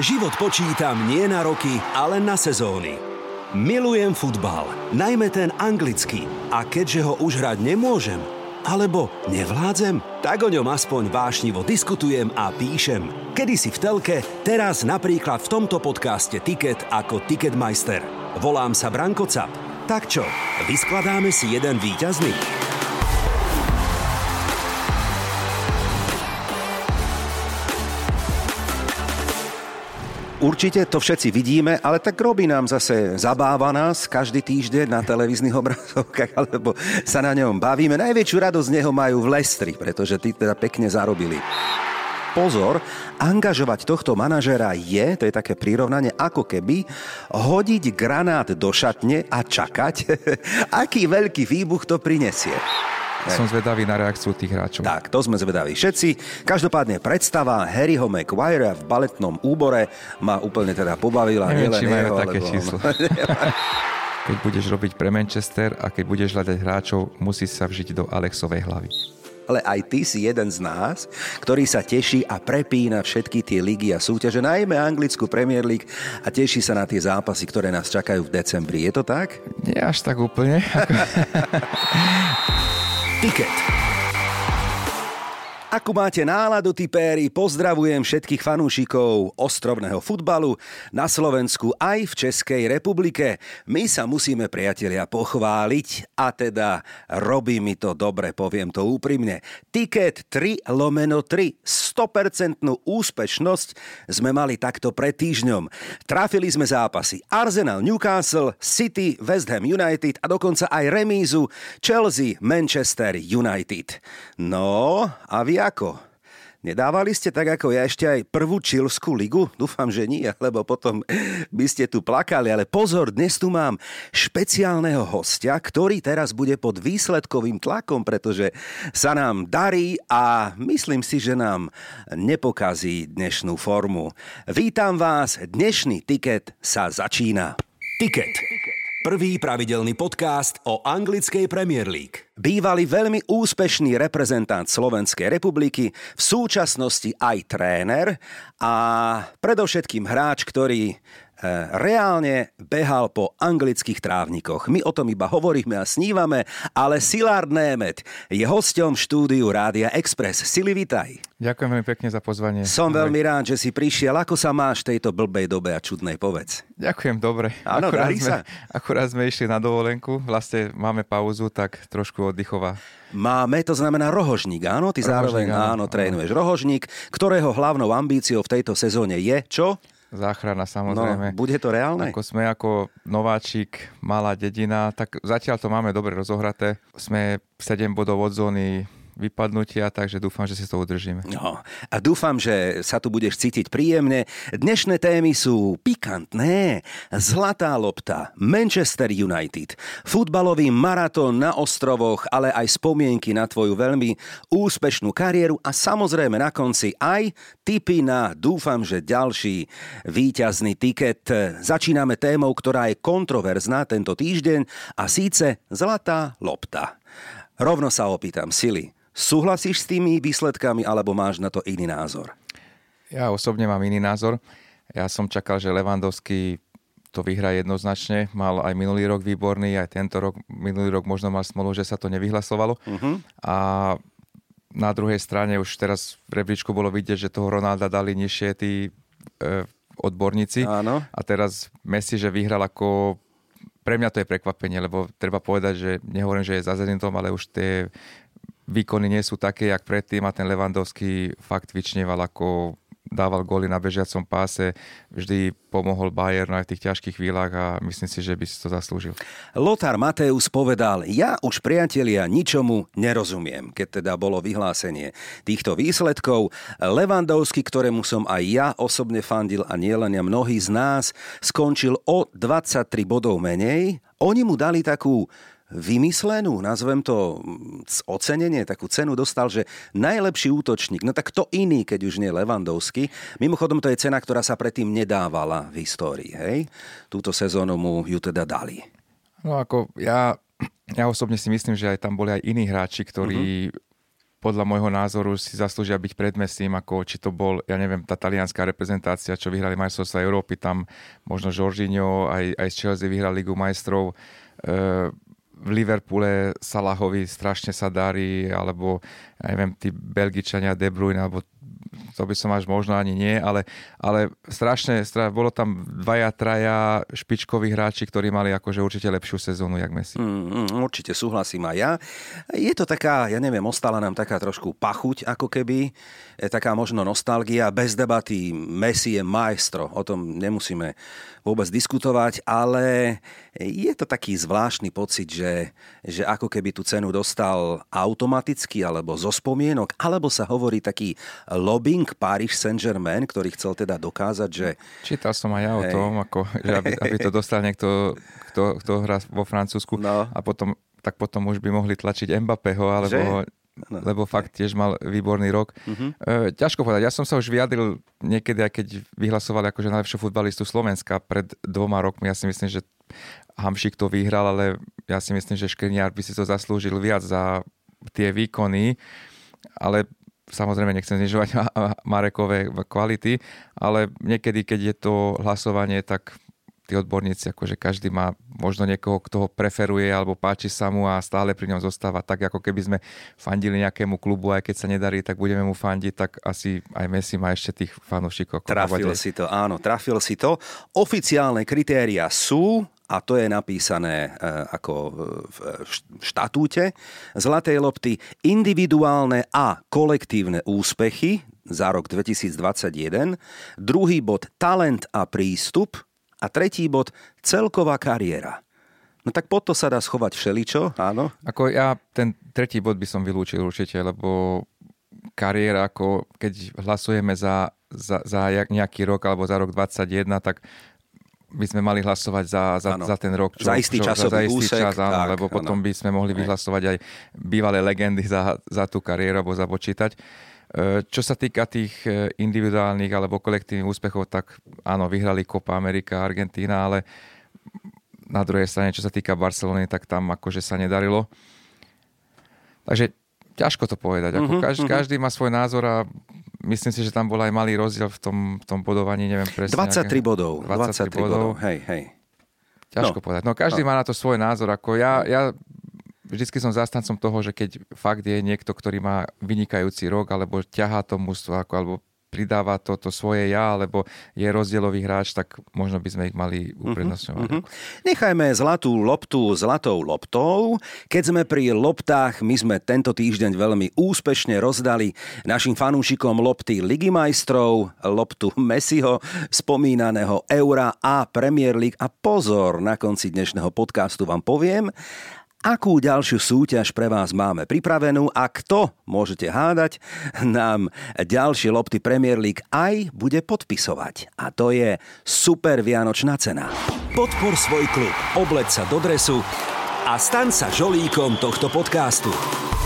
Život počítam nie na roky, ale na sezóny. Milujem futbal, najmä ten anglický. A keďže ho už hrať nemôžem, alebo nevládzem, tak o ňom aspoň vášnivo diskutujem a píšem. Kedy si v telke, teraz napríklad v tomto podcaste Ticket ako Ticketmeister. Volám sa Branko Cap. Tak čo, vyskladáme si jeden výťazný? Určite to všetci vidíme, ale tak robí nám zase, zabáva nás každý týždeň na televíznych obrazovkách, alebo sa na ňom bavíme. Najväčšiu radosť z neho majú v Lestri, pretože tí teda pekne zarobili. Pozor, angažovať tohto manažera je, to je také prirovnanie, ako keby hodiť granát do šatne a čakať, aký veľký výbuch to prinesie. Som zvedavý na reakciu tých hráčov. Tak, to sme zvedaví všetci. Každopádne predstava Harryho Maguire v baletnom úbore ma úplne teda pobavila. Neviem, či jeho, také alebo... číslo. keď budeš robiť pre Manchester a keď budeš hľadať hráčov, musí sa vžiť do Alexovej hlavy ale aj ty si jeden z nás, ktorý sa teší a prepína všetky tie ligy a súťaže, najmä anglickú Premier League a teší sa na tie zápasy, ktoré nás čakajú v decembri. Je to tak? Nie až tak úplne. Ticket. Ako máte náladu, tipéri, pozdravujem všetkých fanúšikov ostrovného futbalu na Slovensku aj v Českej republike. My sa musíme, priatelia, pochváliť a teda robí mi to dobre, poviem to úprimne. Tiket 3 lomeno 3, 100% úspešnosť sme mali takto pred týždňom. Trafili sme zápasy Arsenal, Newcastle, City, West Ham United a dokonca aj remízu Chelsea, Manchester United. No, a vy ako? Nedávali ste tak ako ja ešte aj prvú čilskú ligu? Dúfam, že nie, lebo potom by ste tu plakali. Ale pozor, dnes tu mám špeciálneho hostia, ktorý teraz bude pod výsledkovým tlakom, pretože sa nám darí a myslím si, že nám nepokazí dnešnú formu. Vítam vás, dnešný tiket sa začína. Tiket. Prvý pravidelný podcast o anglickej Premier League. Bývalý veľmi úspešný reprezentant Slovenskej republiky, v súčasnosti aj tréner a predovšetkým hráč, ktorý reálne behal po anglických trávnikoch. My o tom iba hovoríme a snívame, ale Silard Német je hosťom štúdiu Rádia Express. Sili, vitaj. Ďakujem veľmi pekne za pozvanie. Som veľmi rád, že si prišiel. Ako sa máš v tejto blbej dobe a čudnej povedz? Ďakujem, dobre. Áno, akurát sme, sa. akurát sme išli na dovolenku, vlastne máme pauzu, tak trošku oddychová. Máme, to znamená rohožník, áno? Ty rohožník, zároveň áno, áno, trénuješ rohožník, ktorého hlavnou ambíciou v tejto sezóne je čo? Záchrana samozrejme. No, bude to reálne? Ako sme ako nováčik, malá dedina, tak zatiaľ to máme dobre rozohraté. Sme 7 bodov od zóny vypadnutia, takže dúfam, že si to udržíme. No, a dúfam, že sa tu budeš cítiť príjemne. Dnešné témy sú pikantné. Zlatá lopta, Manchester United, futbalový maratón na ostrovoch, ale aj spomienky na tvoju veľmi úspešnú kariéru a samozrejme na konci aj tipy na, dúfam, že ďalší víťazný tiket. Začíname témou, ktorá je kontroverzná tento týždeň a síce Zlatá lopta. Rovno sa opýtam, Sili, Súhlasíš s tými výsledkami, alebo máš na to iný názor? Ja osobne mám iný názor. Ja som čakal, že Levandovský to vyhrá jednoznačne. Mal aj minulý rok výborný, aj tento rok. Minulý rok možno mal smolu, že sa to nevyhlasovalo. Uh-huh. A na druhej strane už teraz v rebríčku bolo vidieť, že toho Ronalda dali nižšie tí e, odborníci. Áno. A teraz Messi, že vyhral ako pre mňa to je prekvapenie, lebo treba povedať, že nehovorím, že je za Zenitom, ale už tie výkony nie sú také, jak predtým a ten Levandovský fakt vyčneval ako dával góly na bežiacom páse, vždy pomohol Bayern aj v tých ťažkých chvíľach a myslím si, že by si to zaslúžil. Lothar Mateus povedal, ja už priatelia ničomu nerozumiem, keď teda bolo vyhlásenie týchto výsledkov. Levandovský, ktorému som aj ja osobne fandil a nielen ja mnohí z nás, skončil o 23 bodov menej. Oni mu dali takú vymyslenú, nazvem to ocenenie, takú cenu dostal, že najlepší útočník, no tak to iný, keď už nie Levandovský. Mimochodom to je cena, ktorá sa predtým nedávala v histórii, hej? Túto sezónu mu ju teda dali. No ako ja, ja osobne si myslím, že aj tam boli aj iní hráči, ktorí uh-huh. podľa môjho názoru si zaslúžia byť predmestím, ako či to bol, ja neviem, tá talianská reprezentácia, čo vyhrali majstrovstvá Európy, tam možno Jorginho, aj, aj z Chelsea vyhrali Ligu majstrov. E, v Liverpoole Salahovi strašne sa darí, alebo ja neviem, tí Belgičania De Bruyne, alebo to by som až možno ani nie, ale, ale strašne, strašne, bolo tam dvaja, traja špičkoví hráči, ktorí mali akože určite lepšiu sezónu, jak Messi. Mm, mm, určite súhlasím aj ja. Je to taká, ja neviem, ostala nám taká trošku pachuť, ako keby, je taká možno nostalgia, bez debaty, Messi je maestro, o tom nemusíme vôbec diskutovať, ale je to taký zvláštny pocit, že, že ako keby tú cenu dostal automaticky, alebo zo spomienok, alebo sa hovorí taký lobbying Paris Saint-Germain, ktorý chcel teda dokázať, že... Čítal som aj ja o tom, ako, že aby, aby to dostal niekto, kto, kto hrá vo Francúzsku no. a potom tak potom už by mohli tlačiť Mbappého, alebo že? No, lebo fakt tiež mal výborný rok. Uh-huh. E, ťažko povedať, ja som sa už vyjadril niekedy, keď vyhlasovali akože najlepšiu futbalistu Slovenska pred dvoma rokmi. Ja si myslím, že Hamšik to vyhral, ale ja si myslím, že Škriniar by si to zaslúžil viac za tie výkony, ale samozrejme nechcem znižovať Marekové kvality, ale niekedy, keď je to hlasovanie, tak tí odborníci, akože každý má možno niekoho, kto ho preferuje alebo páči sa mu a stále pri ňom zostáva tak, ako keby sme fandili nejakému klubu, aj keď sa nedarí, tak budeme mu fandiť, tak asi aj Messi má ešte tých fanúšikov. Trafil si to, áno, trafil si to. Oficiálne kritéria sú, a to je napísané e, ako v štatúte Zlatej lopty, individuálne a kolektívne úspechy za rok 2021, druhý bod talent a prístup, a tretí bod, celková kariéra. No tak pod to sa dá schovať všeličo, áno? Ako ja ten tretí bod by som vylúčil určite, lebo kariéra, ako keď hlasujeme za, za, za nejaký rok alebo za rok 21, tak by sme mali hlasovať za, za, za ten rok. Čo, za istý časový za istý úsek. Čas, áno, tak, lebo potom by sme mohli vyhlasovať aj bývalé legendy za, za tú kariéru alebo započítať. E, čo sa týka tých e, individuálnych alebo kolektívnych úspechov, tak áno, vyhrali Copa Amerika, Argentína, ale na druhej strane, čo sa týka Barcelony, tak tam akože sa nedarilo. Takže ťažko to povedať. Ako uh-huh, každý, uh-huh. každý má svoj názor a myslím si, že tam bol aj malý rozdiel v tom, v tom bodovaní, neviem presne. 23 nejaké, bodov. 23, 23 bodov. bodov. Hej, hej. Ťažko no. povedať. No každý no. má na to svoj názor. Ako ja, ja vždycky som zastancom toho, že keď fakt je niekto, ktorý má vynikajúci rok, alebo ťahá to mužstvo, ako, alebo pridáva to, to svoje ja, alebo je rozdielový hráč, tak možno by sme ich mali mhm, uprednostňovať. Uh-huh. Nechajme zlatú loptu zlatou loptou. Keď sme pri loptách, my sme tento týždeň veľmi úspešne rozdali našim fanúšikom lopty Ligy majstrov, loptu Messiho, spomínaného Eura a Premier League. A pozor, na konci dnešného podcastu vám poviem, Akú ďalšiu súťaž pre vás máme pripravenú a kto, môžete hádať, nám ďalšie lopty Premier League aj bude podpisovať. A to je super vianočná cena. Podpor svoj klub, obleď sa do dresu a stan sa žolíkom tohto podcastu.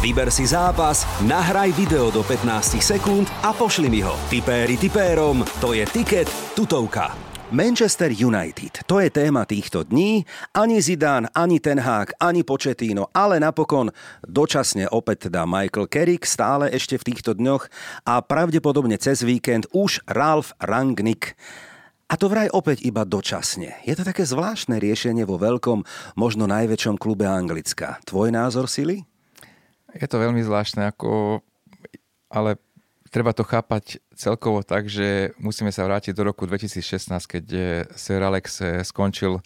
Vyber si zápas, nahraj video do 15 sekúnd a pošli mi ho. Tipéri tipérom, to je tiket tutovka. Manchester United, to je téma týchto dní. Ani Zidane, ani Ten Hag, ani Početíno, ale napokon dočasne opäť teda Michael Carrick stále ešte v týchto dňoch a pravdepodobne cez víkend už Ralf Rangnick. A to vraj opäť iba dočasne. Je to také zvláštne riešenie vo veľkom, možno najväčšom klube Anglicka. Tvoj názor, Sili? Je to veľmi zvláštne, ako, ale treba to chápať celkovo tak, že musíme sa vrátiť do roku 2016, keď Sir Alex eh, skončil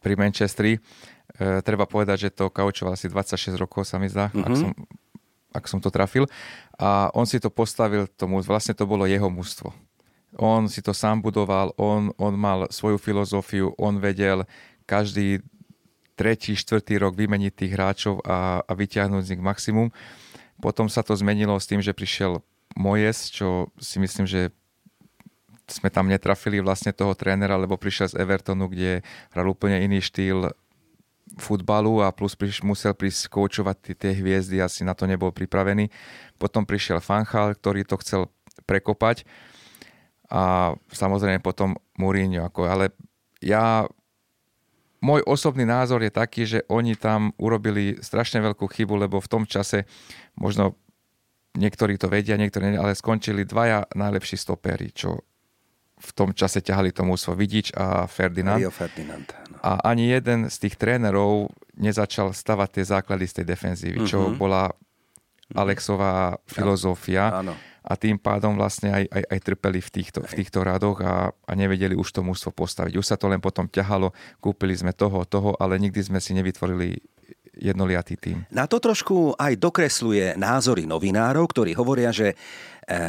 pri Manchesteri. E, treba povedať, že to kaučoval asi 26 rokov, sa mi zdá, mm-hmm. ak, mhm. som, ak som to trafil. A on si to postavil tomu, vlastne to bolo jeho mužstvo. On si to sám budoval, on, on mal svoju filozofiu, on vedel každý tretí, štvrtý rok vymeniť tých hráčov a, a vyťahnuť z nich maximum. Potom sa to zmenilo s tým, že prišiel Mojes, čo si myslím, že sme tam netrafili vlastne toho trénera, lebo prišiel z Evertonu, kde hral úplne iný štýl futbalu a plus priš, musel prísť koučovať tie, hviezdy, asi na to nebol pripravený. Potom prišiel Fanchal, ktorý to chcel prekopať a samozrejme potom Mourinho. Ako, ale ja môj osobný názor je taký, že oni tam urobili strašne veľkú chybu, lebo v tom čase možno niektorí to vedia, niektorí nie, ale skončili dvaja najlepší stopery, čo v tom čase ťahali tomu svoj Vidič a Ferdinand. Rio Ferdinand. No. A ani jeden z tých trénerov nezačal stavať tie základy z tej defenzívy, uh-huh. čo mhm. bola Alexová filozofia. Áno. A tým pádom vlastne aj, aj, aj trpeli v týchto, v týchto radoch a, a nevedeli už to mústvo postaviť. Už sa to len potom ťahalo, kúpili sme toho, toho, ale nikdy sme si nevytvorili jednoliatý tým. Na to trošku aj dokresluje názory novinárov, ktorí hovoria, že e,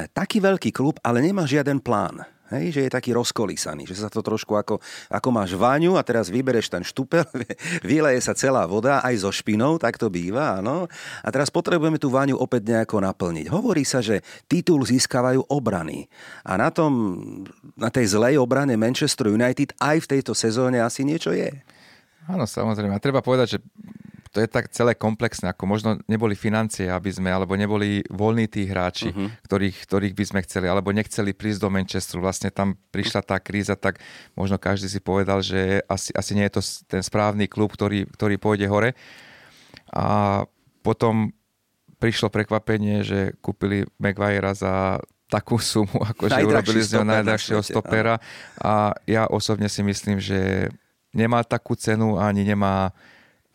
taký veľký klub, ale nemá žiaden plán. Hej, že je taký rozkolísaný, že sa to trošku ako, ako máš váňu a teraz vybereš ten štupel, vyleje sa celá voda aj so špinou, tak to býva, áno. A teraz potrebujeme tú váňu opäť nejako naplniť. Hovorí sa, že titul získavajú obrany. A na tom, na tej zlej obrane Manchester United aj v tejto sezóne asi niečo je. Áno, samozrejme. A treba povedať, že to je tak celé komplexné, ako možno neboli financie, aby sme, alebo neboli voľní tí hráči, uh-huh. ktorých, ktorých by sme chceli, alebo nechceli prísť do Manchesteru. Vlastne tam prišla tá kríza, tak možno každý si povedal, že asi, asi nie je to ten správny klub, ktorý, ktorý pôjde hore. A potom prišlo prekvapenie, že kúpili Maguirea za takú sumu, ako že urobili z neho najdrahšieho stopera. A ja osobne si myslím, že nemá takú cenu ani nemá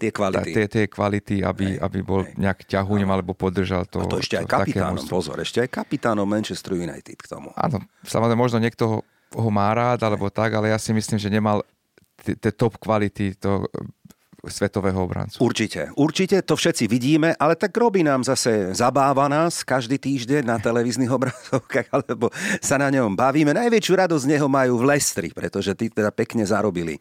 tie kvality. tie, tie kvality, aby, hej, aby bol hej. nejak ťahuňom alebo podržal to. A to ešte aj kapitánom, pozor, ešte aj kapitánom Manchester United k tomu. Áno, samozrejme, možno niekto ho má rád, alebo tak, ale ja si myslím, že nemal tie top kvality to svetového obrancu. Určite, určite, to všetci vidíme, ale tak robí nám zase, zabáva nás každý týždeň na televíznych obrazovkách, alebo sa na ňom bavíme. Najväčšiu radosť z neho majú v Lestri, pretože tí teda pekne zarobili, e,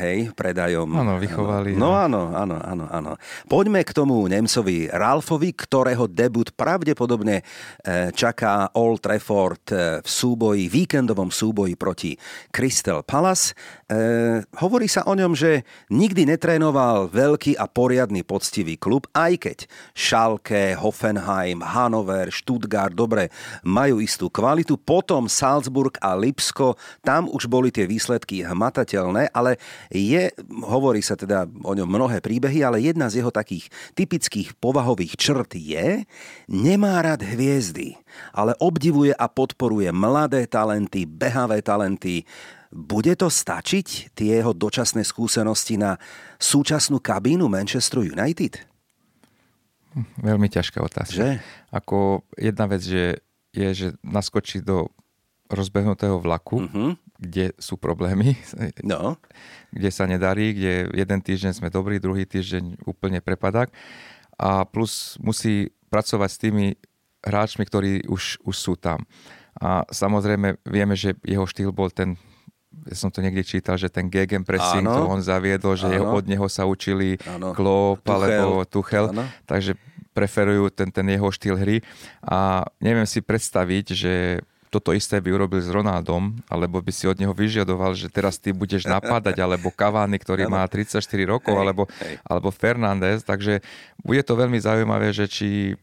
hej, predajom. Áno, vychovali. No áno, áno, áno, áno. Poďme k tomu Nemcovi Ralfovi, ktorého debut pravdepodobne e, čaká Old Trafford e, v súboji, víkendovom súboji proti Crystal Palace. E, hovorí sa o ňom, že nikdy nikdy netrénoval veľký a poriadny poctivý klub, aj keď Schalke, Hoffenheim, Hannover, Stuttgart, dobre, majú istú kvalitu. Potom Salzburg a Lipsko, tam už boli tie výsledky hmatateľné, ale je, hovorí sa teda o ňom mnohé príbehy, ale jedna z jeho takých typických povahových črt je, nemá rád hviezdy, ale obdivuje a podporuje mladé talenty, behavé talenty, bude to stačiť, tie jeho dočasné skúsenosti na súčasnú kabínu Manchester United? Veľmi ťažká otázka. Že? Ako jedna vec že je, že naskočí do rozbehnutého vlaku, uh-huh. kde sú problémy, no. kde sa nedarí, kde jeden týždeň sme dobrí, druhý týždeň úplne prepadák a plus musí pracovať s tými hráčmi, ktorí už, už sú tam. A samozrejme vieme, že jeho štýl bol ten ja som to niekde čítal, že ten gegenpressing, to on zaviedol, že jeho, od neho sa učili Áno. Klopp Tuchel. alebo Tuchel, Áno. takže preferujú ten, ten jeho štýl hry a neviem si predstaviť, že toto isté by urobil s Ronaldom, alebo by si od neho vyžiadoval, že teraz ty budeš napadať, alebo Cavani, ktorý má 34 rokov, alebo, alebo Fernández, takže bude to veľmi zaujímavé, že či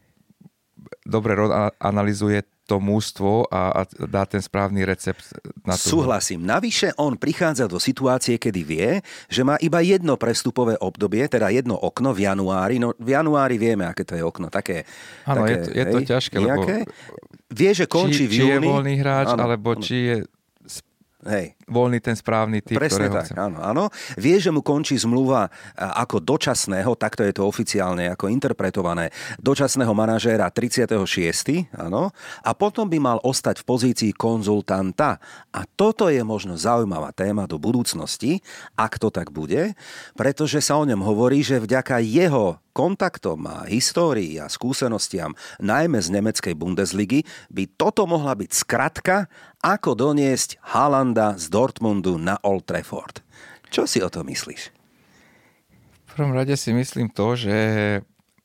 dobre analizuje to mústvo a, a dá ten správny recept na to. Súhlasím. Navyše on prichádza do situácie, kedy vie, že má iba jedno prestupové obdobie, teda jedno okno v januári. No v januári vieme, aké to je okno. Také, Áno, také, je, to, je to ťažké, nejaké? lebo vie, že končí či, v júni. Či je voľný hráč, ano, alebo ano. či je Hej. Voľný ten správny typ, Presne tak, chce. áno, áno. Vie, že mu končí zmluva ako dočasného, takto je to oficiálne ako interpretované, dočasného manažéra 36. Áno, a potom by mal ostať v pozícii konzultanta. A toto je možno zaujímavá téma do budúcnosti, ak to tak bude, pretože sa o ňom hovorí, že vďaka jeho kontaktom a histórii a skúsenostiam, najmä z nemeckej Bundesligy, by toto mohla byť skratka, ako doniesť Halanda z Dortmundu na Old Trafford. Čo si o to myslíš? V prvom rade si myslím to, že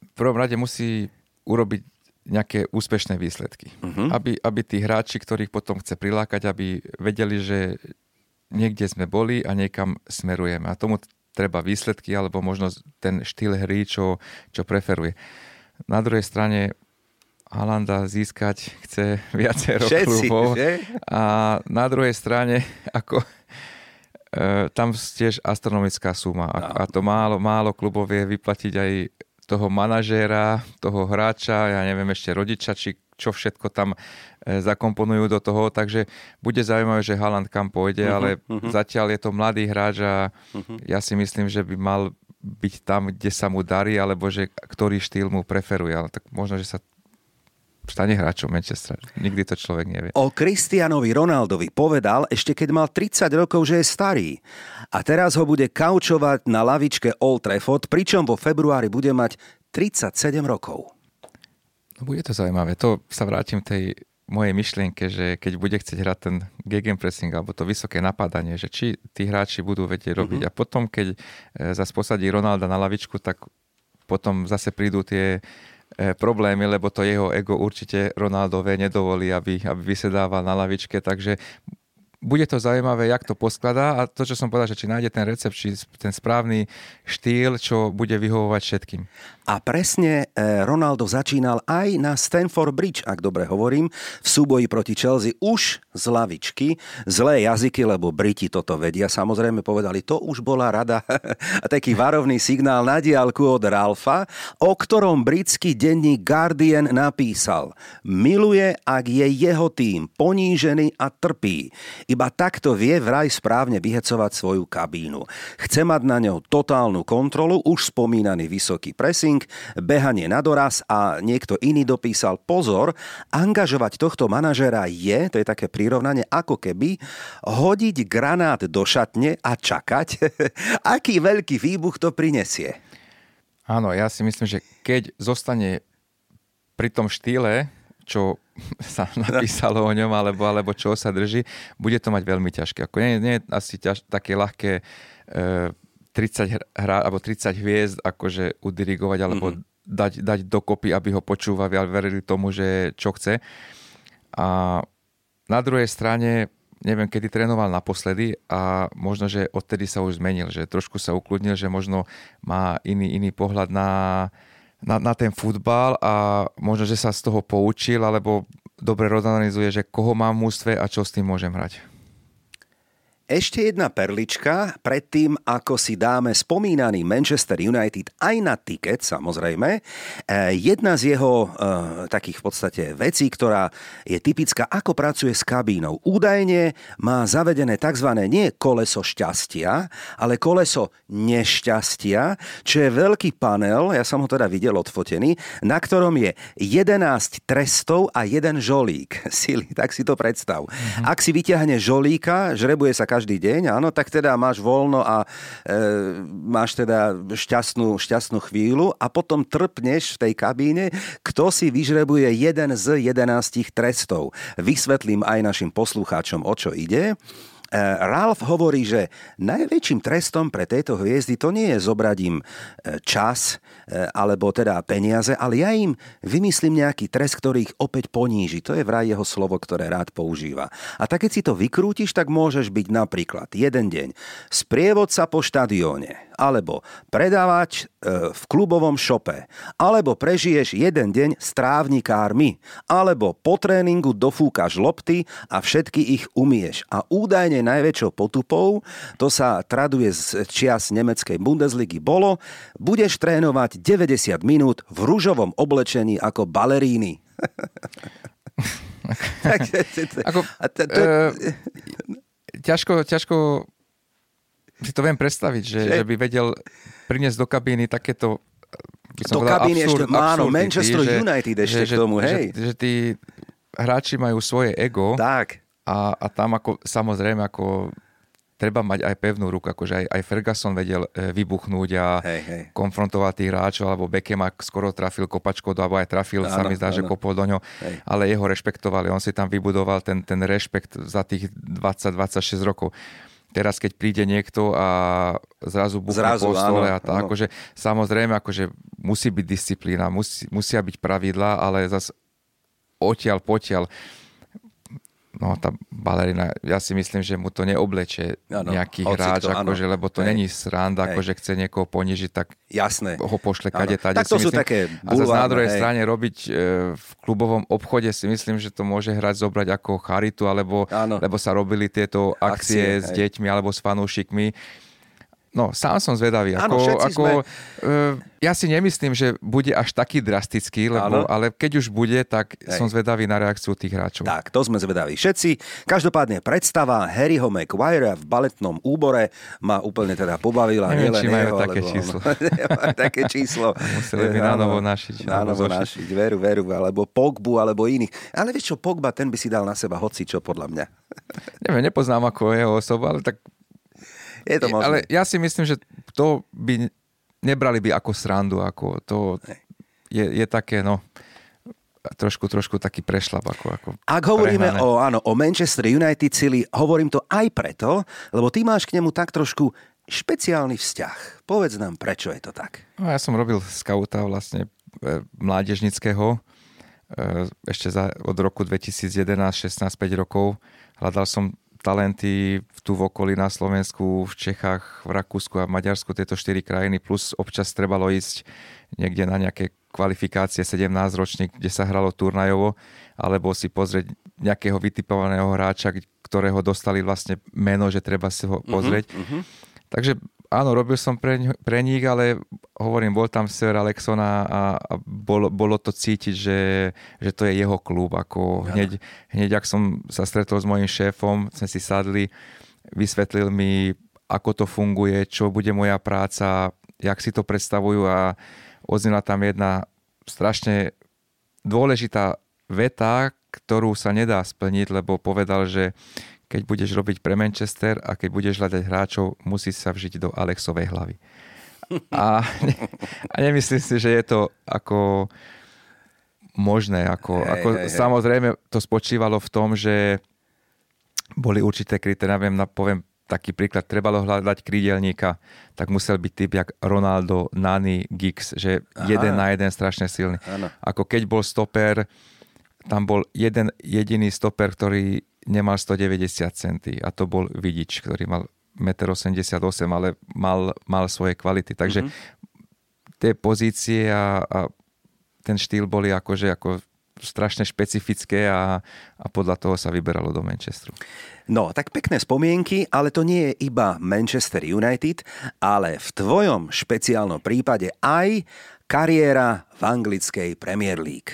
v prvom rade musí urobiť nejaké úspešné výsledky. Uh-huh. Aby, aby tí hráči, ktorých potom chce prilákať, aby vedeli, že niekde sme boli a niekam smerujeme. A tomu treba výsledky alebo možno ten štýl hry, čo, čo preferuje. Na druhej strane Halanda získať chce viacero Všetci, klubov že? a na druhej strane ako e, tam tiež astronomická suma a, a to málo, málo klubov vie vyplatiť aj toho manažéra, toho hráča, ja neviem ešte rodiča, či čo všetko tam e, zakomponujú do toho, takže bude zaujímavé, že Haaland kam pôjde, uh-huh, ale uh-huh. zatiaľ je to mladý hráč a uh-huh. ja si myslím, že by mal byť tam, kde sa mu darí, alebo že ktorý štýl mu preferuje, ale tak možno, že sa stane hráčom Manchester. Nikdy to človek nevie. O Kristianovi Ronaldovi povedal ešte keď mal 30 rokov, že je starý. A teraz ho bude kaučovať na lavičke Old Trafford, pričom vo februári bude mať 37 rokov. No bude to zaujímavé. To sa vrátim tej mojej myšlienke, že keď bude chcieť hrať ten gegenpressing alebo to vysoké napadanie, že či tí hráči budú vedieť robiť. Uh-huh. A potom, keď e, zase posadí Ronalda na lavičku, tak potom zase prídu tie problémy, lebo to jeho ego určite Ronaldové nedovolí, aby, aby vysedával na lavičke, takže bude to zaujímavé, jak to poskladá a to, čo som povedal, že či nájde ten recept, či ten správny štýl, čo bude vyhovovať všetkým. A presne e, Ronaldo začínal aj na Stanford Bridge, ak dobre hovorím, v súboji proti Chelsea už z lavičky. Zlé jazyky, lebo Briti toto vedia. Samozrejme povedali, to už bola rada a taký varovný signál na diálku od Ralfa, o ktorom britský denník Guardian napísal. Miluje, ak je jeho tým ponížený a trpí. Iba takto vie vraj správne vyhecovať svoju kabínu. Chce mať na ňou totálnu kontrolu, už spomínaný vysoký pressing, behanie na doraz a niekto iný dopísal pozor, angažovať tohto manažera je, to je také prirovnanie, ako keby hodiť granát do šatne a čakať, aký veľký výbuch to prinesie. Áno, ja si myslím, že keď zostane pri tom štýle, čo sa napísalo o ňom, alebo, alebo čo sa drží, bude to mať veľmi ťažké. Ako nie, nie je asi ťaž, také ľahké e, 30 hra, alebo 30 hviezd akože udirigovať alebo mm-hmm. dať, dať dokopy, aby ho počúvali a verili tomu, že čo chce. A na druhej strane neviem, kedy trénoval naposledy a možno, že odtedy sa už zmenil, že trošku sa ukludnil, že možno má iný, iný pohľad na, na, na ten futbal a možno, že sa z toho poučil, alebo dobre rozanalizuje, že koho mám v mústve a čo s tým môžem hrať. Ešte jedna perlička, predtým ako si dáme spomínaný Manchester United aj na tiket, samozrejme. E, jedna z jeho e, takých v podstate vecí, ktorá je typická, ako pracuje s kabínou. Údajne má zavedené tzv. nie koleso šťastia, ale koleso nešťastia, čo je veľký panel, ja som ho teda videl odfotený, na ktorom je 11 trestov a jeden žolík. Sily, tak si to predstav. Mm-hmm. Ak si vyťahne žolíka, žrebuje sa každý deň, áno, tak teda máš voľno a e, máš teda šťastnú, šťastnú chvíľu a potom trpneš v tej kabíne, kto si vyžrebuje jeden z jedenástich trestov. Vysvetlím aj našim poslucháčom, o čo ide. E, Ralf hovorí, že najväčším trestom pre tejto hviezdy to nie je zobrať im e, čas e, alebo teda peniaze, ale ja im vymyslím nejaký trest, ktorý ich opäť poníži. To je vraj jeho slovo, ktoré rád používa. A tak keď si to vykrútiš, tak môžeš byť napríklad jeden deň sprievodca po štadióne, alebo predávač v klubovom šope, alebo prežiješ jeden deň s trávnikármi, alebo po tréningu dofúkaš lopty a všetky ich umieš. A údajne najväčšou potupou, to sa traduje z čias nemeckej Bundesligy bolo, budeš trénovať 90 minút v rúžovom oblečení ako baleríny. ako, uh, ťažko, ťažko si to viem predstaviť, že, že by vedel priniesť do kabíny takéto do kabíny absurd, ešte, áno, Manchester že, United ešte že, k tomu, hej. Že, že tí hráči majú svoje ego. Tak a, a tam ako, samozrejme, ako treba mať aj pevnú ruku, akože aj, aj Ferguson vedel e, vybuchnúť a hej, hej. konfrontovať tých hráčov, alebo Beckham ak skoro trafil kopačko, alebo aj trafil, áno, sa mi zdá, áno. že kopol do ňo, hej. ale jeho rešpektovali, on si tam vybudoval ten, ten rešpekt za tých 20-26 rokov. Teraz, keď príde niekto a zrazu buchne zrazu, po stole áno, a tak, akože samozrejme, akože musí byť disciplína, musí, musia byť pravidlá, ale zase odtiaľ potiaľ no tá balerina, ja si myslím, že mu to neobleče ano, nejaký hráč, akože, lebo to hej, není sranda, hej. akože chce niekoho ponižiť, tak Jasné. ho pošle kade tade. Tak to sú myslím. také bulvárne, A na druhej hej. strane robiť e, v klubovom obchode si myslím, že to môže hrať zobrať ako charitu, alebo lebo sa robili tieto akcie, akcie s hej. deťmi alebo s fanúšikmi No, sám som zvedavý. Ako, Áno, ako, sme... uh, ja si nemyslím, že bude až taký drastický, lebo, ale keď už bude, tak Hej. som zvedavý na reakciu tých hráčov. Tak, to sme zvedaví všetci. Každopádne predstava Harryho Maguire v baletnom úbore ma úplne teda pobavila. Neviem, či majú jeho, také alebo, číslo. také číslo. Museli by na novo našiť. Na novo našiť, veru, veru, alebo Pogbu, alebo iných. Ale vieš čo, Pogba, ten by si dal na seba hoci čo, podľa mňa. Neviem, nepoznám ako jeho osobu, ale tak je to možné. Ale ja si myslím, že to by nebrali by ako srandu, ako to je, je také, no, trošku, trošku taký prešlap. Ako, ako Ak hovoríme o, áno, o Manchester United cíli, hovorím to aj preto, lebo ty máš k nemu tak trošku špeciálny vzťah. Povedz nám, prečo je to tak. No, ja som robil skauta vlastne e, mládežnického e, ešte za, od roku 2011, 16, 5 rokov. Hľadal som talenty tu v okolí na Slovensku, v Čechách, v Rakúsku a v Maďarsku, tieto štyri krajiny, plus občas trebalo ísť niekde na nejaké kvalifikácie 17 ročník, kde sa hralo turnajovo, alebo si pozrieť nejakého vytipovaného hráča, ktorého dostali vlastne meno, že treba si ho mhm, pozrieť. Uh-huh. Takže áno, robil som pre, pre nich, ale hovorím, bol tam Sir Alexon a, a bolo, bolo to cítiť, že, že to je jeho klub. Ako hneď, hneď, ak som sa stretol s mojim šéfom, sme si sadli, vysvetlil mi, ako to funguje, čo bude moja práca, jak si to predstavujú a oznila tam jedna strašne dôležitá veta, ktorú sa nedá splniť, lebo povedal, že keď budeš robiť pre Manchester a keď budeš hľadať hráčov, musí sa vžiť do Alexovej hlavy. A, a nemyslím si, že je to ako možné. Ako, hey, ako, hey, samozrejme, to spočívalo v tom, že boli určité kritéria, neviem, poviem taký príklad, trebalo hľadať krídelníka, tak musel byť typ jak Ronaldo, Nani, Giggs, že Aha. jeden na jeden strašne silný. Ano. Ako keď bol stoper, tam bol jeden jediný stoper, ktorý nemal 190 centy a to bol Vidič, ktorý mal 1,88 m, ale mal, mal svoje kvality. Takže mm-hmm. tie pozície a, a ten štýl boli akože ako strašne špecifické a, a podľa toho sa vyberalo do Manchesteru. No, tak pekné spomienky, ale to nie je iba Manchester United, ale v tvojom špeciálnom prípade aj kariéra v anglickej Premier League.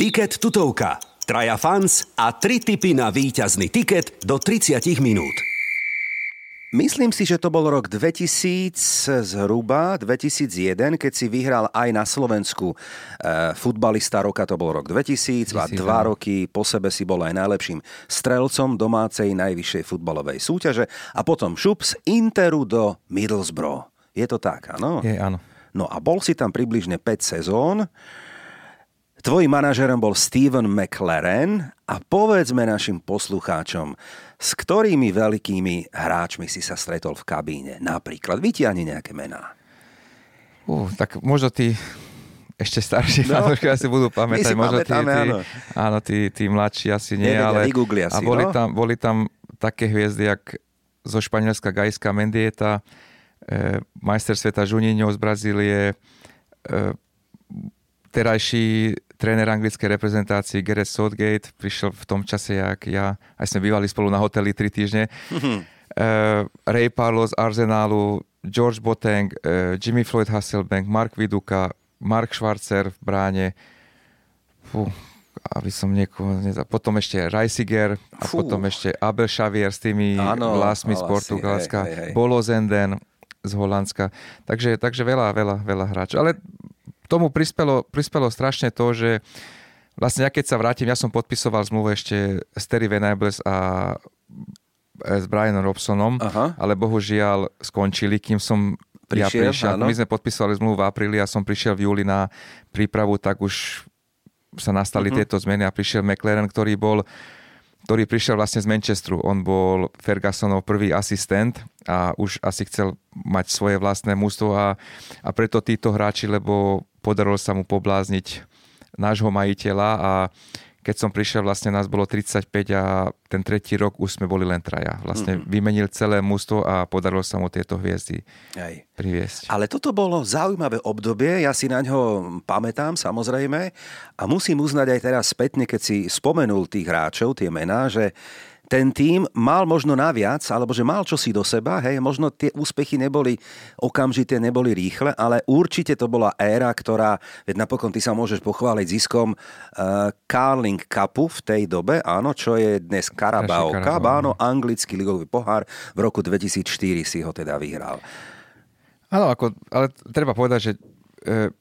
Tiket tutovka traja fans a tri tipy na víťazný tiket do 30 minút. Myslím si, že to bol rok 2000 zhruba, 2001, keď si vyhral aj na Slovensku e, futbalista roka, to bol rok 2000 a dva roky po sebe si bol aj najlepším strelcom domácej najvyššej futbalovej súťaže a potom šup z Interu do Middlesbrough. Je to tak, áno? Je, áno. No a bol si tam približne 5 sezón. Tvojím manažerom bol Steven McLaren a povedzme našim poslucháčom, s ktorými veľkými hráčmi si sa stretol v kabíne. Napríklad, vytiahni nejaké mená. Uh, tak možno tí ešte starší no. fanúšky asi budú pamätať. možno tí, tí, áno. áno, tí, tí mladší asi nie, Nevedia, ale a boli, no? tam, boli tam také hviezdy, jak zo Španielska Gajska Mendieta, e, majster sveta Juninho z Brazílie, e, terajší tréner anglickej reprezentácie Gareth Southgate prišiel v tom čase, jak ja, aj sme bývali spolu na hoteli tri týždne. Uh, Ray Parlo z Arsenalu, George Boateng, uh, Jimmy Floyd Hasselbank, Mark Viduka, Mark Schwarzer v bráne. Fú, aby som niekoho... Nezal... Potom ešte Reisiger a Fú. potom ešte Abel Xavier s tými ano, vlasmi z Portugalska, hej, hej, z Holandska. Takže, takže veľa, veľa, veľa hráčov. Ale tomu prispelo, prispelo strašne to, že vlastne ja keď sa vrátim, ja som podpisoval zmluvu ešte s Terry Venables a s Brianom Robsonom, Aha. ale bohužiaľ skončili, kým som prišiel, ja prišiel. Áno. My sme podpisovali zmluvu v apríli a som prišiel v júli na prípravu, tak už sa nastali uh-huh. tieto zmeny a prišiel McLaren, ktorý bol ktorý prišiel vlastne z Manchesteru. On bol Fergusonov prvý asistent a už asi chcel mať svoje vlastné mústvo a, a preto títo hráči, lebo podarilo sa mu poblázniť nášho majiteľa a keď som prišiel, vlastne nás bolo 35 a ten tretí rok už sme boli len traja. Vlastne mm-hmm. vymenil celé mústvo a podarilo sa mu tieto hviezdy Aj. priviesť. Ale toto bolo zaujímavé obdobie, ja si na ňo pamätám samozrejme a musím uznať aj teraz spätne, keď si spomenul tých hráčov, tie mená, že ten tým mal možno naviac, alebo že mal čosi do seba, hej, možno tie úspechy neboli okamžité, neboli rýchle, ale určite to bola éra, ktorá, veď napokon ty sa môžeš pochváliť ziskom uh, Carling Cupu v tej dobe, áno, čo je dnes Carabao Cup, áno, anglický ligový pohár, v roku 2004 si ho teda vyhral. Áno, ako, ale treba povedať, že e,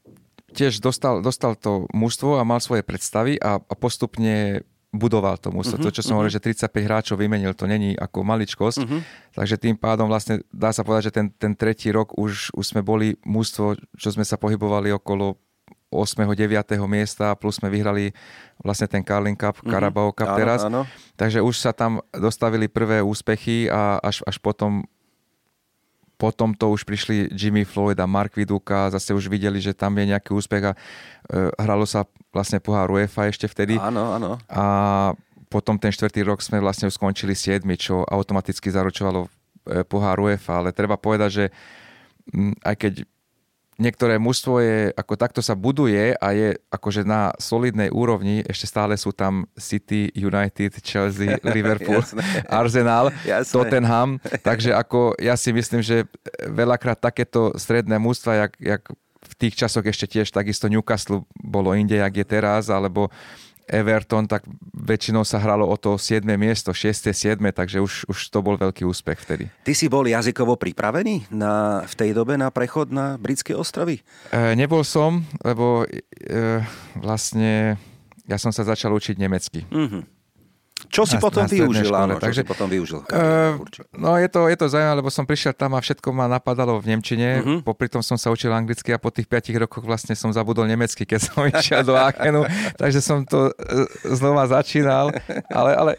tiež dostal, dostal to mužstvo a mal svoje predstavy a, a postupne budoval to mužstvo. Uh-huh, to, čo som uh-huh. hovoril, že 35 hráčov vymenil, to není ako maličkosť. Uh-huh. Takže tým pádom vlastne dá sa povedať, že ten, ten tretí rok už, už sme boli mužstvo, čo sme sa pohybovali okolo 8. 9. miesta plus sme vyhrali vlastne ten Carling Cup, mm-hmm. Carabao Cup áno, teraz. Áno. Takže už sa tam dostavili prvé úspechy a až, až potom potom to už prišli Jimmy Floyd a Mark Viduka, zase už videli, že tam je nejaký úspech a e, hralo sa vlastne pohár UEFA ešte vtedy. Áno, áno. A potom ten štvrtý rok sme vlastne skončili siedmi, čo automaticky zaručovalo e, pohár UEFA, ale treba povedať, že aj keď niektoré mužstvo je, ako takto sa buduje a je akože na solidnej úrovni, ešte stále sú tam City, United, Chelsea, Liverpool, Arsenal, Jasné. Tottenham, takže ako ja si myslím, že veľakrát takéto stredné mužstva, jak, jak v tých časoch ešte tiež takisto Newcastle bolo inde, jak je teraz, alebo Everton, tak väčšinou sa hralo o to 7. miesto, 6. 7. takže už, už to bol veľký úspech vtedy. Ty si bol jazykovo pripravený na, v tej dobe na prechod na britské ostrovy? E, nebol som, lebo e, vlastne ja som sa začal učiť nemecky. Mm-hmm. Čo si na, potom na využil, škole, áno, takže, si potom využil? Uh, no je to, je to zaujímavé, lebo som prišiel tam a všetko ma napadalo v Nemčine, uh-huh. popri tom som sa učil anglicky a po tých 5 rokoch vlastne som zabudol nemecky, keď som išiel do Aachenu, takže som to e, znova začínal, ale, ale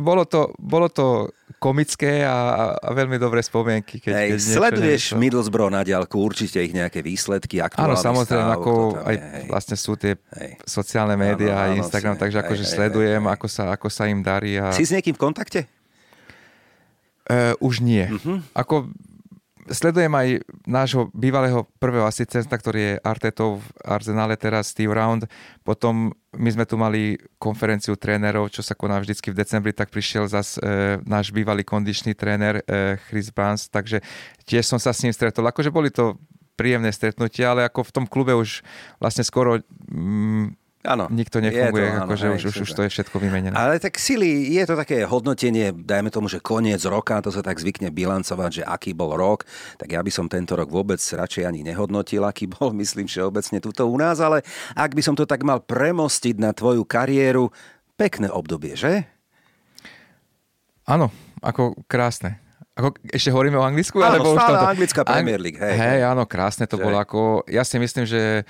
bolo to, bolo to komické a, a veľmi dobré spomienky. Keď, Hej, keď sleduješ niečo... Middlesbrough na diálku, určite ich nejaké výsledky, aktuálny Áno, samozrejme, stav, ako aj je, vlastne sú tie hej. sociálne médiá a Instagram, si, takže hej, akože hej, sledujem, hej, Ako, sa, ako sa im darí. A... Si s niekým v kontakte? Uh, už nie. Uh-huh. Ako sledujem aj nášho bývalého prvého asistenta, ktorý je Artetov v Arsenale teraz, Steve Round. Potom my sme tu mali konferenciu trénerov, čo sa koná vždycky v decembri, tak prišiel zas e, náš bývalý kondičný tréner e, Chris Barnes, takže tiež som sa s ním stretol. Akože boli to príjemné stretnutia, ale ako v tom klube už vlastne skoro mm, Áno. Nikto nefunguje, to, akože už, už, už to je všetko vymenené. Ale tak sily, je to také hodnotenie, dajme tomu, že koniec roka, to sa tak zvykne bilancovať, že aký bol rok, tak ja by som tento rok vôbec radšej ani nehodnotil, aký bol, myslím, že obecne tuto u nás, ale ak by som to tak mal premostiť na tvoju kariéru, pekné obdobie, že? Áno, ako krásne. Ako, ešte hovoríme o Anglicku? Áno, alebo stále to... anglická Premier League. Hej, hej, áno, krásne to že? bolo. Ako, ja si myslím, že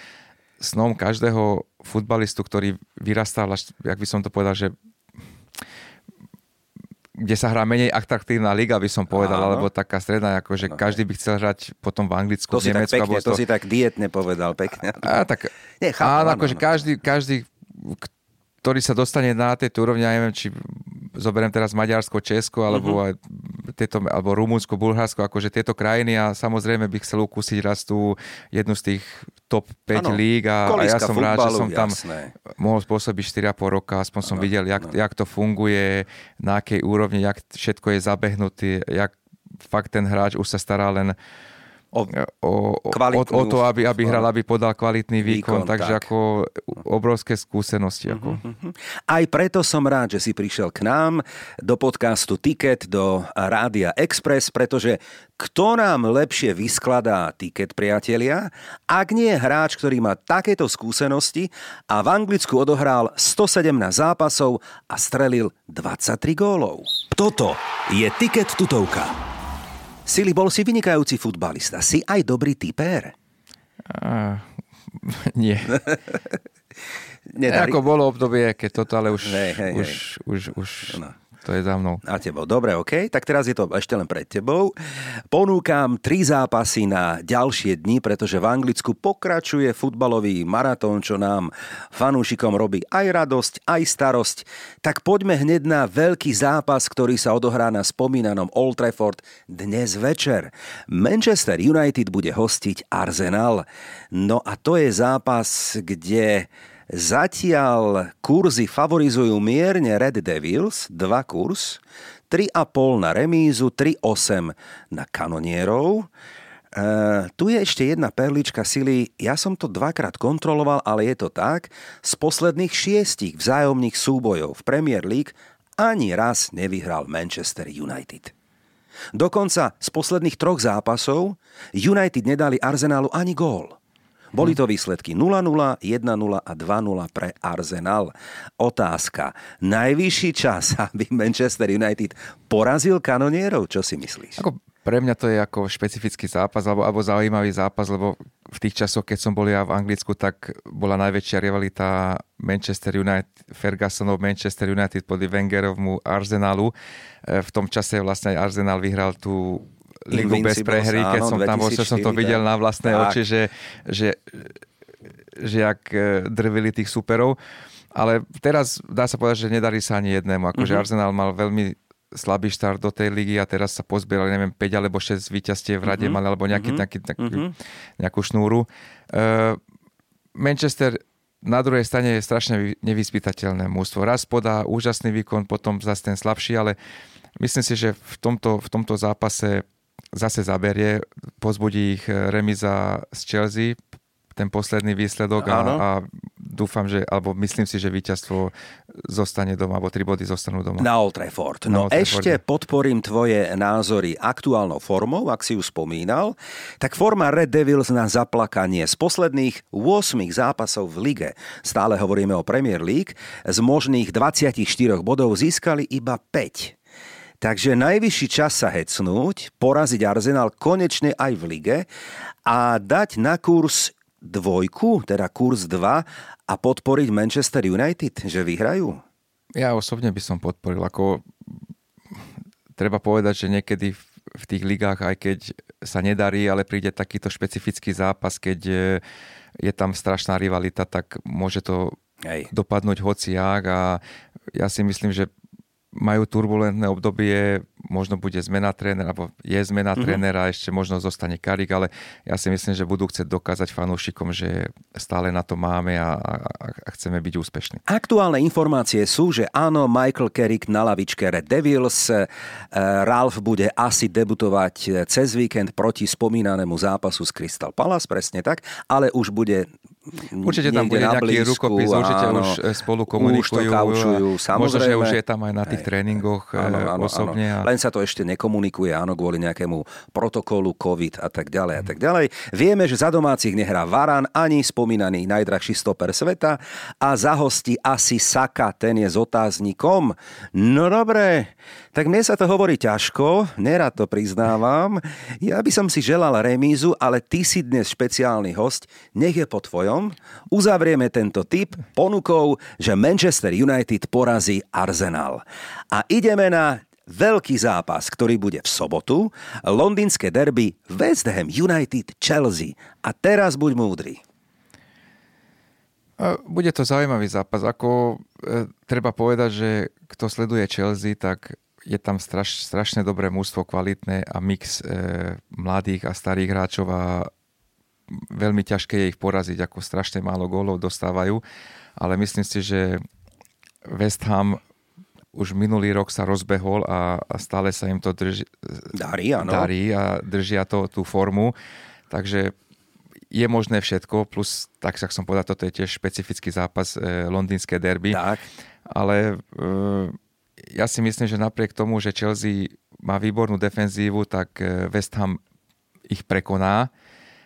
snom každého futbalistu, ktorý vyrastal, jak by som to povedal, že kde sa hrá menej atraktívna liga, by som povedal, Áno. alebo taká stredná, ako že každý by chcel hrať potom v Anglicku, to v Nemecku. Pekne, to... to si tak dietne povedal, pekne. A, a tak, Nie, chápu, áno, akože každý, každý, ktorý sa dostane na tejto úrovni, ja neviem, či zoberiem teraz Maďarsko, Česko, alebo, uh-huh. tieto, alebo Rumunsko, Bulharsko, akože tieto krajiny a samozrejme by chcel ukúsiť raz tú jednu z tých top 5 ano, líg a, a ja som futbalu, rád, že som tam jasné. mohol spôsobiť 4,5 roka, aspoň ano, som videl, jak, jak to funguje, na akej úrovni, jak všetko je zabehnuté, jak fakt ten hráč už sa stará len o, o, o, o to, aby, aby hral, aby podal kvalitný výkon, výkon takže tak. ako obrovské skúsenosti. Ako. Uh-huh. Aj preto som rád, že si prišiel k nám do podcastu Ticket, do Rádia Express, pretože kto nám lepšie vyskladá tiket, priatelia, ak nie je hráč, ktorý má takéto skúsenosti a v Anglicku odohral 117 zápasov a strelil 23 gólov. Toto je Ticket tutovka. Sili, bol si vynikajúci futbalista. Si aj dobrý typer? Uh, nie. Nedali... Ako bolo obdobie, keď toto, ale už, hej, hej, už, hej. už, už, už no. To je za mnou. A tebou. Dobre, OK. Tak teraz je to ešte len pred tebou. Ponúkam tri zápasy na ďalšie dni, pretože v Anglicku pokračuje futbalový maratón, čo nám fanúšikom robí aj radosť, aj starosť. Tak poďme hneď na veľký zápas, ktorý sa odohrá na spomínanom Old Trafford dnes večer. Manchester United bude hostiť Arsenal. No a to je zápas, kde Zatiaľ kurzy favorizujú mierne Red Devils, 2 kurz, 3,5 na remízu, 3,8 na kanonierov. Uh, tu je ešte jedna perlička sily. Ja som to dvakrát kontroloval, ale je to tak. Z posledných šiestich vzájomných súbojov v Premier League ani raz nevyhral Manchester United. Dokonca z posledných troch zápasov United nedali Arsenalu ani gól. Boli to výsledky 0-0, 1-0 a 2-0 pre Arsenal. Otázka. Najvyšší čas, aby Manchester United porazil kanonierov? Čo si myslíš? Ako pre mňa to je ako špecifický zápas alebo, alebo zaujímavý zápas, lebo v tých časoch, keď som bol ja v Anglicku, tak bola najväčšia rivalita Manchester United, Fergusonov Manchester United pod Wengerovmu Arsenalu. E, v tom čase vlastne Arsenal vyhral tú ligu bez prehry, keď som tam bol, som to videl na vlastné tak. oči, že, že, že jak e, drvili tých superov. Ale teraz dá sa povedať, že nedarí sa ani jednému. Akože mm-hmm. Arsenal mal veľmi slabý štart do tej ligy a teraz sa pozbierali, neviem, 5 alebo 6 víťazstiev v rade mm-hmm. mali, alebo nejaký, mm-hmm. nejaký, nejaký, mm-hmm. nejakú šnúru. Uh, Manchester na druhej strane je strašne nevyspytateľné mústvo. Raz podá úžasný výkon, potom zase ten slabší, ale myslím si, že v tomto, v tomto zápase zase zaberie, pozbudí ich remiza z Chelsea, ten posledný výsledok a, a dúfam, že, alebo myslím si, že víťazstvo zostane doma, alebo tri body zostanú doma. Na Old Trafford. No Old ešte podporím tvoje názory aktuálnou formou, ak si ju spomínal. Tak forma Red Devils na zaplakanie z posledných 8 zápasov v lige, stále hovoríme o Premier League, z možných 24 bodov získali iba 5. Takže najvyšší čas sa hecnúť, poraziť Arsenal konečne aj v lige a dať na kurz dvojku, teda kurz 2 a podporiť Manchester United, že vyhrajú? Ja osobne by som podporil. Ako treba povedať, že niekedy v tých ligách, aj keď sa nedarí, ale príde takýto špecifický zápas, keď e, je tam strašná rivalita, tak môže to Hej. dopadnúť hociak a ja si myslím, že majú turbulentné obdobie, možno bude zmena trénera, alebo je zmena mm-hmm. trénera, ešte možno zostane Karik, ale ja si myslím, že budú chcieť dokázať fanúšikom, že stále na to máme a, a, a chceme byť úspešní. Aktuálne informácie sú, že áno, Michael Carrick na lavičke Red Devils, e, Ralph bude asi debutovať cez víkend proti spomínanému zápasu s Crystal Palace, presne tak, ale už bude Určite tam bude nejaký blízku, rukopis, určite áno, už e, spolu komunikujú. Už to kaučujú, samozrejme. Možno, že už je tam aj na tých tréningoch áno, e, áno, osobne. Áno. A... Len sa to ešte nekomunikuje, áno, kvôli nejakému protokolu COVID a tak ďalej a tak ďalej. Vieme, že za domácich nehrá Varan ani spomínaný najdrahší stoper sveta a za hosti asi Saka, ten je s otáznikom. No dobre, tak mne sa to hovorí ťažko, nerad to priznávam. Ja by som si želal remízu, ale ty si dnes špeciálny host, nech je po tvojom. Uzavrieme tento tip ponukou, že Manchester United porazí Arsenal. A ideme na veľký zápas, ktorý bude v sobotu, londýnske derby West Ham United Chelsea. A teraz buď múdry. Bude to zaujímavý zápas. Ako e, treba povedať, že kto sleduje Chelsea, tak je tam straš, strašne dobré mústvo, kvalitné a mix e, mladých a starých hráčov a veľmi ťažké je ich poraziť, ako strašne málo gólov dostávajú, ale myslím si, že West Ham už minulý rok sa rozbehol a, a stále sa im to drži, darí, áno. darí a držia to, tú formu, takže je možné všetko, plus, tak sa som povedal, toto je tiež špecifický zápas e, londýnske derby, tak. ale e, ja si myslím, že napriek tomu, že Chelsea má výbornú defenzívu, tak e, West Ham ich prekoná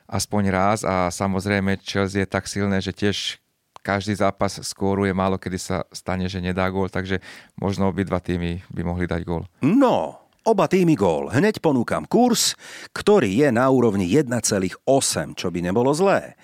aspoň raz a samozrejme Chelsea je tak silné, že tiež každý zápas skóruje, málo kedy sa stane, že nedá gól, takže možno obidva týmy by mohli dať gól. No, oba týmy gól. Hneď ponúkam kurz, ktorý je na úrovni 1,8, čo by nebolo zlé.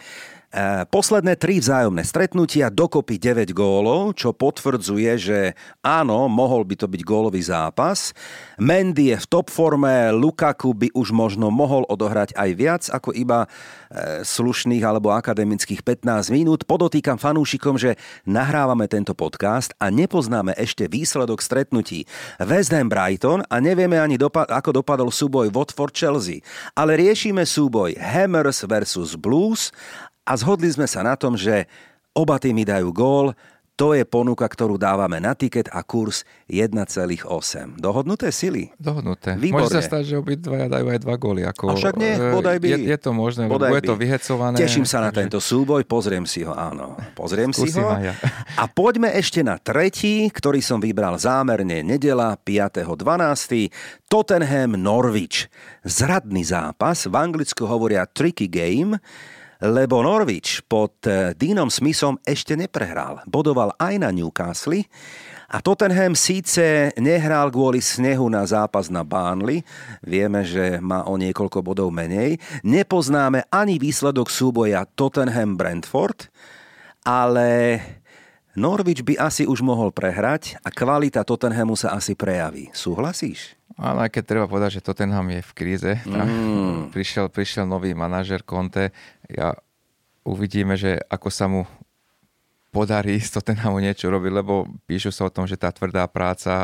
E, posledné tri vzájomné stretnutia, dokopy 9 gólov, čo potvrdzuje, že áno, mohol by to byť gólový zápas. Mendy je v top forme, Lukaku by už možno mohol odohrať aj viac ako iba e, slušných alebo akademických 15 minút. Podotýkam fanúšikom, že nahrávame tento podcast a nepoznáme ešte výsledok stretnutí West Ham Brighton a nevieme ani dopa- ako dopadol súboj Watford Chelsea. Ale riešime súboj Hammers versus Blues a zhodli sme sa na tom, že oba týmy dajú gól, to je ponuka, ktorú dávame na tiket a kurz 1,8. Dohodnuté sily? Dohodnuté. Výborne. Môže sa stať, že obidvaja dajú aj dva góly. Ako, A však nie, e, bodaj by. Je, je to možné, Bodaj bude by. to vyhecované. Teším sa na takže- tento súboj, pozriem si ho, áno. Pozriem si Skúsim ho. aj ja. A poďme ešte na tretí, ktorý som vybral zámerne nedela 5.12. Tottenham Norwich. Zradný zápas, v Anglicku hovoria tricky game, lebo Norwich pod eh, Deanom Smithom ešte neprehral. Bodoval aj na Newcastle. A Tottenham síce nehral kvôli snehu na zápas na Burnley, vieme, že má o niekoľko bodov menej, nepoznáme ani výsledok súboja Tottenham-Brentford, ale Norwich by asi už mohol prehrať a kvalita Tottenhamu sa asi prejaví. Súhlasíš? Ale aj keď treba povedať, že Tottenham je v kríze. Mm. Prišiel, prišiel nový manažer Conte. Ja uvidíme, že ako sa mu podarí z Tottenhamu niečo robiť, lebo píšu sa o tom, že tá tvrdá práca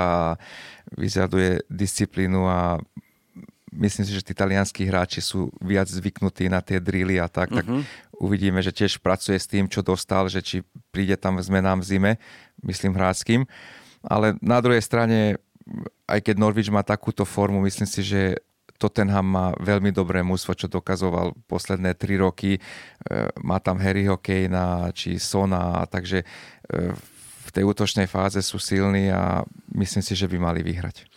vyžaduje disciplínu a myslím si, že tí talianskí hráči sú viac zvyknutí na tie drily a tak, tak uvidíme, že tiež pracuje s tým, čo dostal, že či príde tam zmenám v zime, myslím hráčským. Ale na druhej strane, aj keď Norwich má takúto formu, myslím si, že Tottenham má veľmi dobré mústvo, čo dokazoval posledné tri roky. E, Má tam Harryho Kanea či Sona, takže e, v tej útočnej fáze sú silní a myslím si, že by mali vyhrať.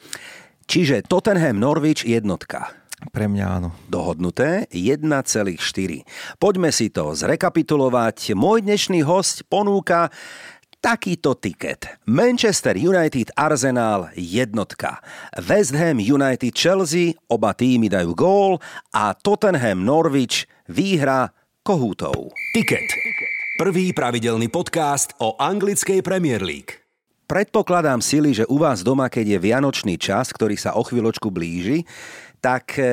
Čiže Tottenham Norwich jednotka. Pre mňa áno. Dohodnuté 1,4. Poďme si to zrekapitulovať. Môj dnešný host ponúka takýto tiket. Manchester United Arsenal jednotka. West Ham United Chelsea, oba týmy dajú gól a Tottenham Norwich výhra kohútov. Ticket. Prvý pravidelný podcast o anglickej Premier League. Predpokladám sily, že u vás doma, keď je vianočný čas, ktorý sa o chvíľočku blíži, tak e,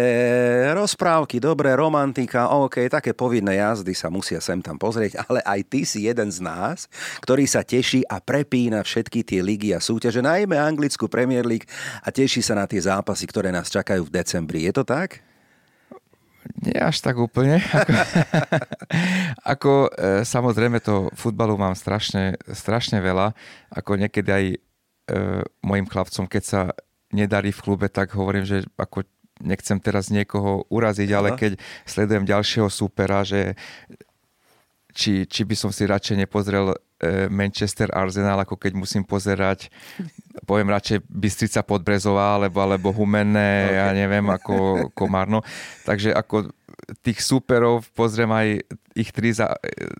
rozprávky, dobré, romantika, OK, také povinné jazdy sa musia sem tam pozrieť, ale aj ty si jeden z nás, ktorý sa teší a prepína všetky tie ligy a súťaže, najmä anglickú Premier League a teší sa na tie zápasy, ktoré nás čakajú v decembri. Je to tak? Nie až tak úplne. Ako, ako e, samozrejme to futbalu mám strašne, strašne veľa. Ako niekedy aj e, mojim chlapcom, keď sa nedarí v klube, tak hovorím, že ako nechcem teraz niekoho uraziť, ale Aha. keď sledujem ďalšieho supera, že či, či by som si radšej nepozrel Manchester Arsenal, ako keď musím pozerať, poviem radšej Bystrica Podbrezová, alebo, alebo Humenné, okay. ja neviem, ako Komárno. Takže ako tých superov pozriem aj ich tri, za,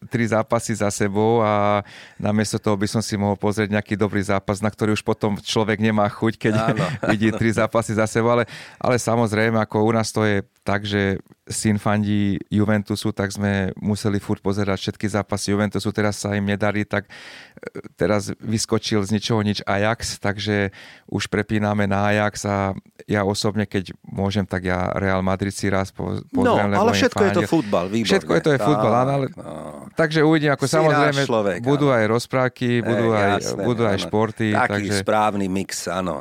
tri zápasy za sebou a namiesto toho by som si mohol pozrieť nejaký dobrý zápas, na ktorý už potom človek nemá chuť, keď Áno. vidí tri zápasy za sebou, ale, ale samozrejme, ako u nás to je tak, že syn fandí Juventusu, tak sme museli furt pozerať všetky zápasy Juventusu, teraz sa im nedarí, tak e, teraz vyskočil z ničoho nič Ajax, takže už prepíname na Ajax a ja osobne, keď môžem, tak ja Real Madrid si raz po, No, pozriem, lebo ale všetko je to fandil. futbal, výborné. Všetko je to je futbal, áno, ale... no. Takže uvidím, ako Si samozrejme človek, budú áno. aj rozprávky, budú, Eh, aj, jasné, budú aj áno. športy. Taký takže... správny mix, áno.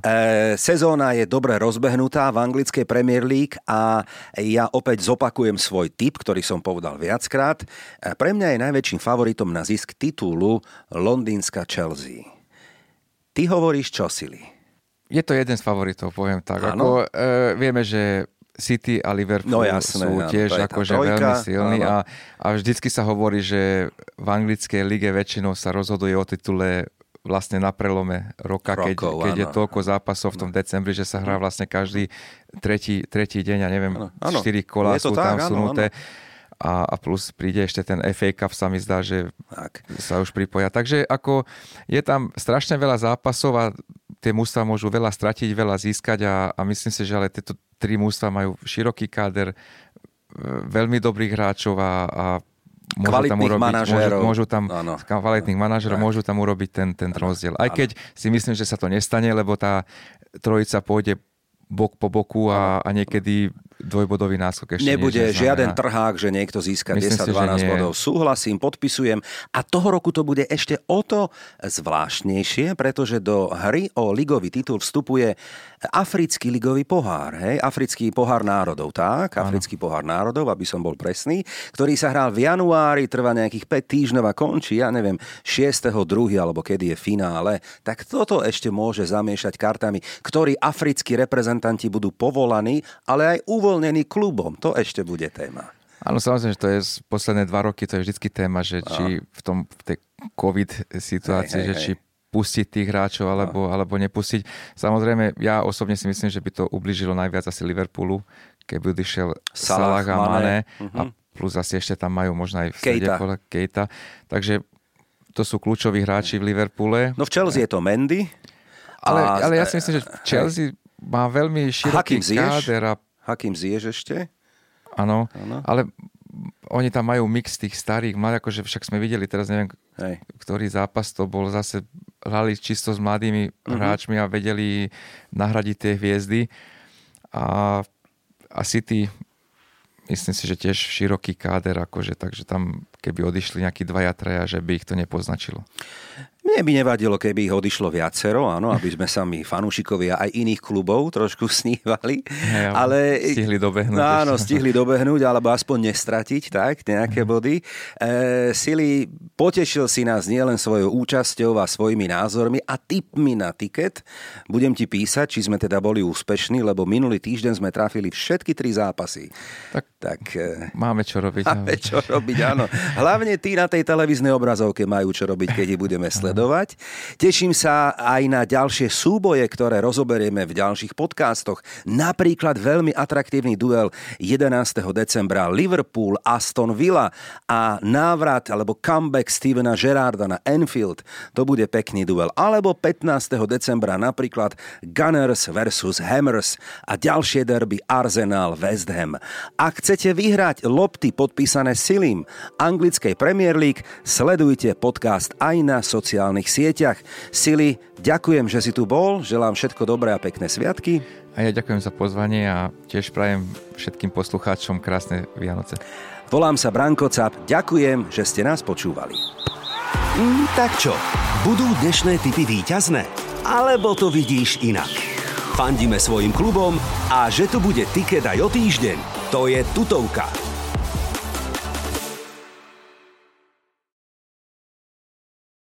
E, sezóna je dobre rozbehnutá v anglickej Premier League a ja opäť zopakujem svoj tip, ktorý som povedal viackrát. E, pre mňa je najväčším favoritom na zisk titulu londýnska Chelsea. Ty hovoríš čo, Sili? Je to jeden z favoritov, poviem tak. Áno. Ako, e, vieme, že City a Liverpool No jasné, sú áno, tiež je tá akože trojka, veľmi silní áno. a, a vždycky sa hovorí, že v anglickej lige väčšinou sa rozhoduje o titule vlastne na prelome roka, keď, Rokov, keď je áno. toľko zápasov v tom decembri, že sa hrá vlastne každý tretí, tretí deň, ja neviem, Áno, áno. štyri kolá Je to sú tam áno, sunuté. A, a plus príde ešte ten FA Cup, sa mi zdá, že Tak. sa už pripoja. Takže ako je tam strašne veľa zápasov a tie mústva môžu veľa stratiť, veľa získať a, a myslím si, že ale tieto tri mústva majú široký káder, e, veľmi dobrých hráčov a, a môžu tam Kvalitných urobiť, manažérov. Môžu, môžu tam Áno. kvalitných manažerov, môžu tam urobiť ten, ten rozdiel. Aj keď si myslím, že sa to nestane, lebo tá trojica pôjde bok po boku a, a niekedy dvojbodový náskok ešte Nebude nič žiaden trhák, že niekto získa Myslím si, že 10-12 nie. bodov. Súhlasím, podpisujem. A toho roku to bude ešte o to zvláštnejšie, pretože do hry o ligový titul vstupuje africký ligový pohár. Hej? Africký pohár národov, tak? Africký pohár národov, aby som bol presný, ktorý sa hral v januári, trvá nejakých 5 týždňov a končí, ja neviem, 6. 2. alebo kedy je finále. Tak toto ešte môže zamiešať kartami, ktorí africkí reprezentanti budú povolaní, ale aj uvoľnení klubom. To ešte bude téma. Áno, samozrejme, že to je posledné dva roky, to je vždycky téma, že či v, tom, v tej COVID situácii, Hej, hej, že či pustiť tých hráčov alebo, alebo nepustiť. Samozrejme, ja osobne si myslím, že by to ubližilo najviac asi Liverpoolu, keby odišiel Salah, Salah a Mane. Mhm. a plus asi ešte tam majú možno aj v pola Kejta. Takže to sú kľúčoví hráči v Liverpoole. No v Chelsea je to Mendy. Ale, a- ale ja si myslím, že Chelsea má veľmi široký káder a Hakim Ziyech ešte? Áno. ale oni tam majú mix tých starých, mladých, akože však sme videli, teraz neviem, Hej. ktorý zápas to bol, zase hrali čisto s mladými uh-huh. hráčmi a vedeli nahradiť tie hviezdy. A, a City, myslím si, že tiež široký káder, akože, takže tam keby odišli nejakí dvaja, traja, že by ich to nepoznačilo. Mne by nevadilo, keby ich odišlo viacero, áno, aby sme sa my fanúšikovia aj iných klubov trošku snívali. Hej, ale stihli dobehnúť No, áno, ešte. stihli dobehnúť, alebo aspoň nestratiť, tak, nejaké body. E, Sili, potešil si nás nielen svojou účasťou a svojimi názormi a tipmi na tiket. Budem ti písať, či sme teda boli úspešní, lebo minulý týždeň sme trafili všetky tri zápasy. Tak Tak e, máme čo robiť. Máme čo robiť, áno. Hlavne tí na tej televíznej obrazovke majú čo robiť, keď ich budeme sledovať. Teším sa aj na ďalšie súboje, ktoré rozoberieme v ďalších podcastoch. Napríklad veľmi atraktívny duel 11. decembra Liverpool Aston Villa a návrat alebo comeback Stevena Gerarda na Enfield. To bude pekný duel. Alebo 15. decembra napríklad Gunners versus Hammers a ďalšie derby Arsenal West Ham. Ak chcete vyhrať lopty podpísané Silim anglickej Premier League, sledujte podcast aj na sociálnych sieťach. Sili, ďakujem, že si tu bol, želám všetko dobré a pekné sviatky. A ja ďakujem za pozvanie a tiež prajem všetkým poslucháčom krásne Vianoce. Volám sa Branko Cap, ďakujem, že ste nás počúvali. Mm, tak čo, budú dnešné typy víťazné? Alebo to vidíš inak? Fandíme svojim klubom a že tu bude tiket aj o týždeň, to je tutovka.